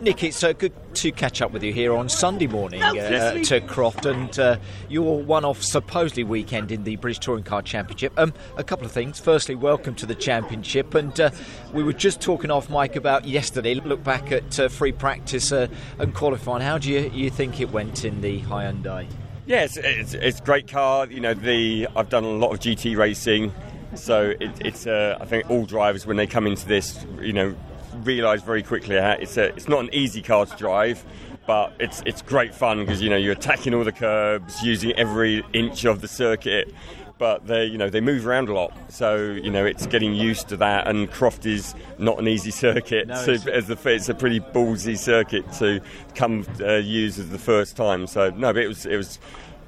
Nick, it's uh, good to catch up with you here on Sunday morning uh, Yes. to Croft and uh, your one-off supposedly weekend in the British Touring Car Championship. Um, a couple of things. Firstly, welcome to the championship, and uh, we were just talking off mic about yesterday. Look back at uh, free practice uh, and qualifying. How do you, you think it went in the Hyundai? Yeah, it's, it's, it's a great car. You know, the I've done a lot of GT racing, so it, it's uh, I think all drivers when they come into this, you know, realise very quickly it's a it's not an easy car to drive. But it's it's great fun because you know you're attacking all the curbs, using every inch of the circuit. But they you know they move around a lot, so you know it's getting used to that. And Croft is not an easy circuit. No, it's- as the it's a pretty ballsy circuit to come uh, use as the first time. So no, but it was it was.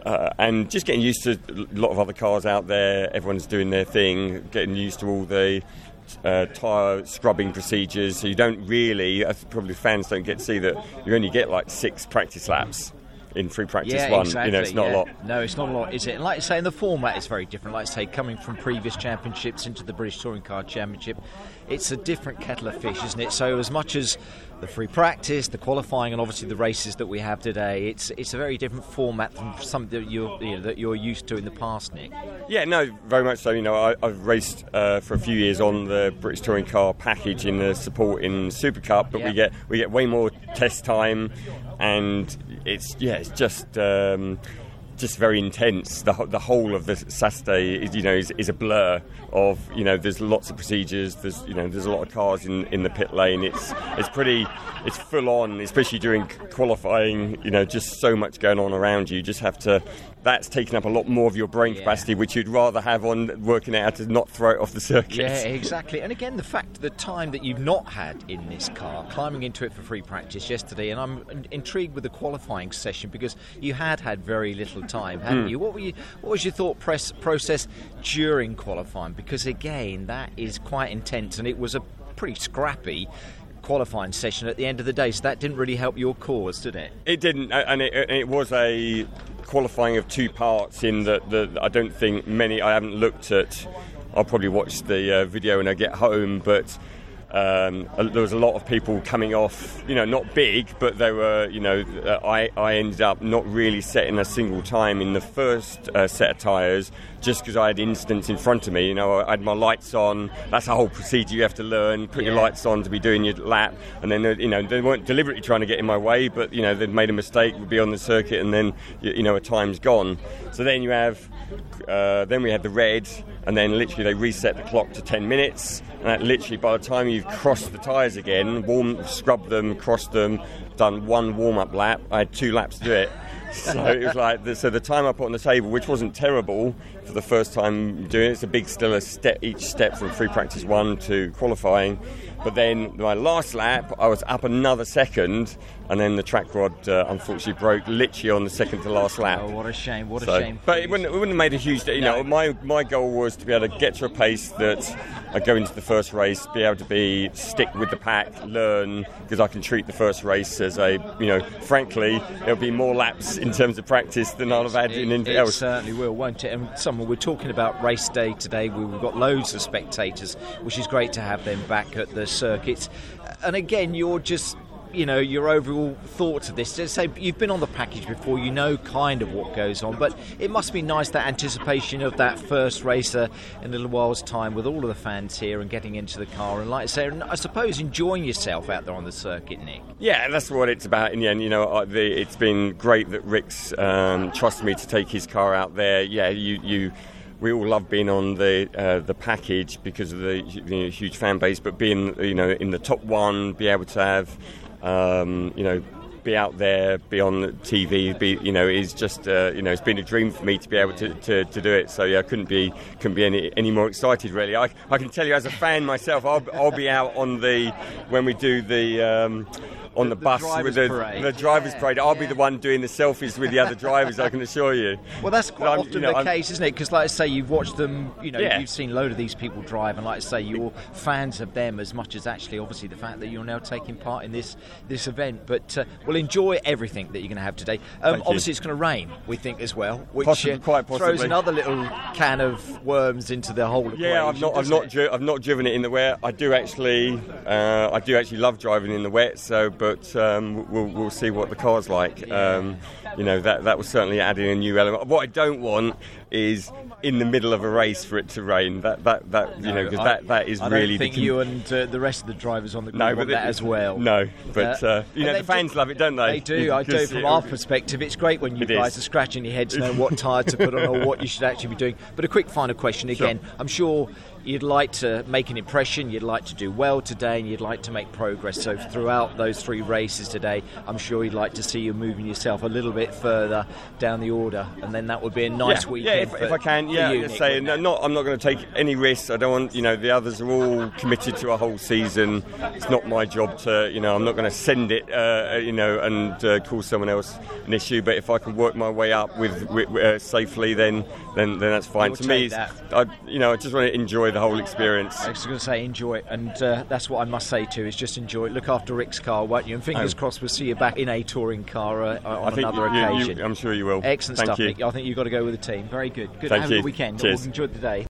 Uh, and just getting used to a lot of other cars out there, everyone's doing their thing, getting used to all the uh, tyre scrubbing procedures. So you don't really, uh, probably fans don't get to see that you only get like six practice laps in free practice yeah, one. exactly. You know, it's not yeah. a lot. No, it's not a lot, is it? And like I say, in the format is very different. Like I say, coming from previous championships into the British Touring Car Championship, it's a different kettle of fish, isn't it? So as much as the free practice, the qualifying, and obviously the races that we have today, it's it's a very different format from something that you're you know, that you're used to in the past, Nick. Yeah, no, very much so. You know, I, I've raced uh, for a few years on the British Touring Car package in the support in Super Cup, but Yeah. we get we get way more test time, and it's yeah, it's just. Um, just very intense. The, the whole of the Saturday, is, you know, is, is a blur of you know. There's lots of procedures. There's you know, there's a lot of cars in, in the pit lane. It's it's pretty, it's full on, especially during qualifying. You know, just so much going on around you. You just have to. That's taking up a lot more of your brain Yeah. capacity, which you'd rather have on working out to not throw it off the circuit. Yeah, exactly. And again, the fact, the time that you've not had in this car, climbing into it for free practice yesterday, and I'm intrigued with the qualifying session because you had had very little time, hadn't Hmm. you? What were you? What was your thought press, process during qualifying? Because again, that is quite intense, and it was a pretty scrappy qualifying session at the end of the day. So that didn't really help your cause, did it? It didn't, and it, it was a qualifying of two parts. In that, the, I don't think many. I haven't looked at. I'll probably watch the uh, video when I get home, but. Um, there was a lot of people coming off, you know, not big, but they were, you know, uh, I, I ended up not really setting a single time in the first uh, set of tyres just because I had incidents in front of me. You know, I had my lights on. That's a whole procedure you have to learn. Put your lights on to be doing your lap, and then you know they weren't deliberately trying to get in my way, but you know they'd made a mistake, would be on the circuit, and then you, you know a time's gone. So then you have, uh, then we had the red, and then literally they reset the clock to 10 minutes, and that literally by the time you've crossed the tyres again, warm, scrubbed them, crossed them, done one warm-up lap, I had two laps to do it. So it was like the, so the time I put on the table, which wasn't terrible for the first time doing it. It's a big still a step each step from free practice one to qualifying. But then my last lap, I was up another second, and then the track rod uh, unfortunately broke literally on the second to last lap. Oh, what a shame! What a So- shame. But it wouldn't, it wouldn't have made a huge. You know, my my goal was to be able to get to a pace that I go into the first race, be able to be stick with the pack, learn because I can treat the first race as a you know, frankly, it'll be more laps in terms of practice than I'll have had in It, anything else. certainly will, won't it? And someone we're talking about race day today. We've got loads of spectators, which is great to have them back at the circuits. And again, you're just. You know your overall thoughts of this. Say you've been on the package before, you know kind of what goes on, but it must be nice that anticipation of that first racer in a little while's time with all of the fans here and getting into the car and, like I say, I suppose enjoying yourself out there on the circuit, Nick. Yeah, that's what it's about in the end. You know, uh, it's been great that Rick's um, trusted me to take his car out there. Yeah, you, you we all love being on the uh, the package because of the you know, huge fan base, but being you know in the top one, be able to have um, you know. Be out there, be on TV, be you know, is just uh, you know, it's been a dream for me to be able to, to, to do it. So yeah, I couldn't be couldn't be any, any more excited really. I, I can tell you as a fan myself, I'll, I'll be out on the when we do the um, on the, The- the bus with the, parade. the drivers Yeah, parade. I'll be the one doing the selfies with the other drivers. I can assure you. Well, that's quite often you know, the I'm- case, isn't it? Because, like I say, you've watched them. You know, Yeah. you've seen a load of these people drive, and like I say, you're fans of them as much as actually, obviously, the fact that you're now taking part in this this event. But uh, well, will enjoy everything that you're going to have today. Um, Thank you. obviously, it's going to rain, we think, as well, which Possibly- uh, quite throws another little can of worms into the whole equation. Yeah, I've not, I've doesn't not, dri- I've not driven it in the wet. I do actually, uh, I do actually love driving in the wet. So, but um, we'll, we'll see what the car's like. Um, you know, that that was certainly adding a new element. What I don't want is in the middle of a race for it to rain. That that that you know, because I- that that is I really don't think the, you and uh, the rest of the drivers on the grid no, want that it- as well. No, but Uh, uh, you know, the fans ju- love it, don't they? They do, I do. From our perspective, it's great when you guys is. are scratching your heads knowing what tyre to put on or what you should actually be doing. But a quick final question again. I'm sure you'd like to make an impression, you'd like to do well today, and you'd like to make progress. So throughout those three races today, I'm sure you'd like to see you moving yourself a little bit further down the order, and then that would be a nice yeah, weekend. If, if I can, yeah. you, Nick, say, no, not, I'm not going to take any risks. I don't want, you know, the others are all committed to a whole season. It's not my job to, you know, I'm not going to send it, uh, you know, and uh, cause someone else an issue. But if I can work my way up with, with uh, safely, then, then then that's fine. You'll to me, it's- I, you know, I just want to enjoy the whole experience. I was going to say enjoy it, and uh, that's what I must say too. Is just enjoy it. Look after Rick's car, won't you? And fingers Oh. crossed we'll see you back in a touring car uh, I on think another you- you- occasion. I'm sure you will. Excellent Thank stuff, you. Nick. I think you've got to go with the team. Very good. Good. Thank Have a good weekend. Cheers. Enjoy the day.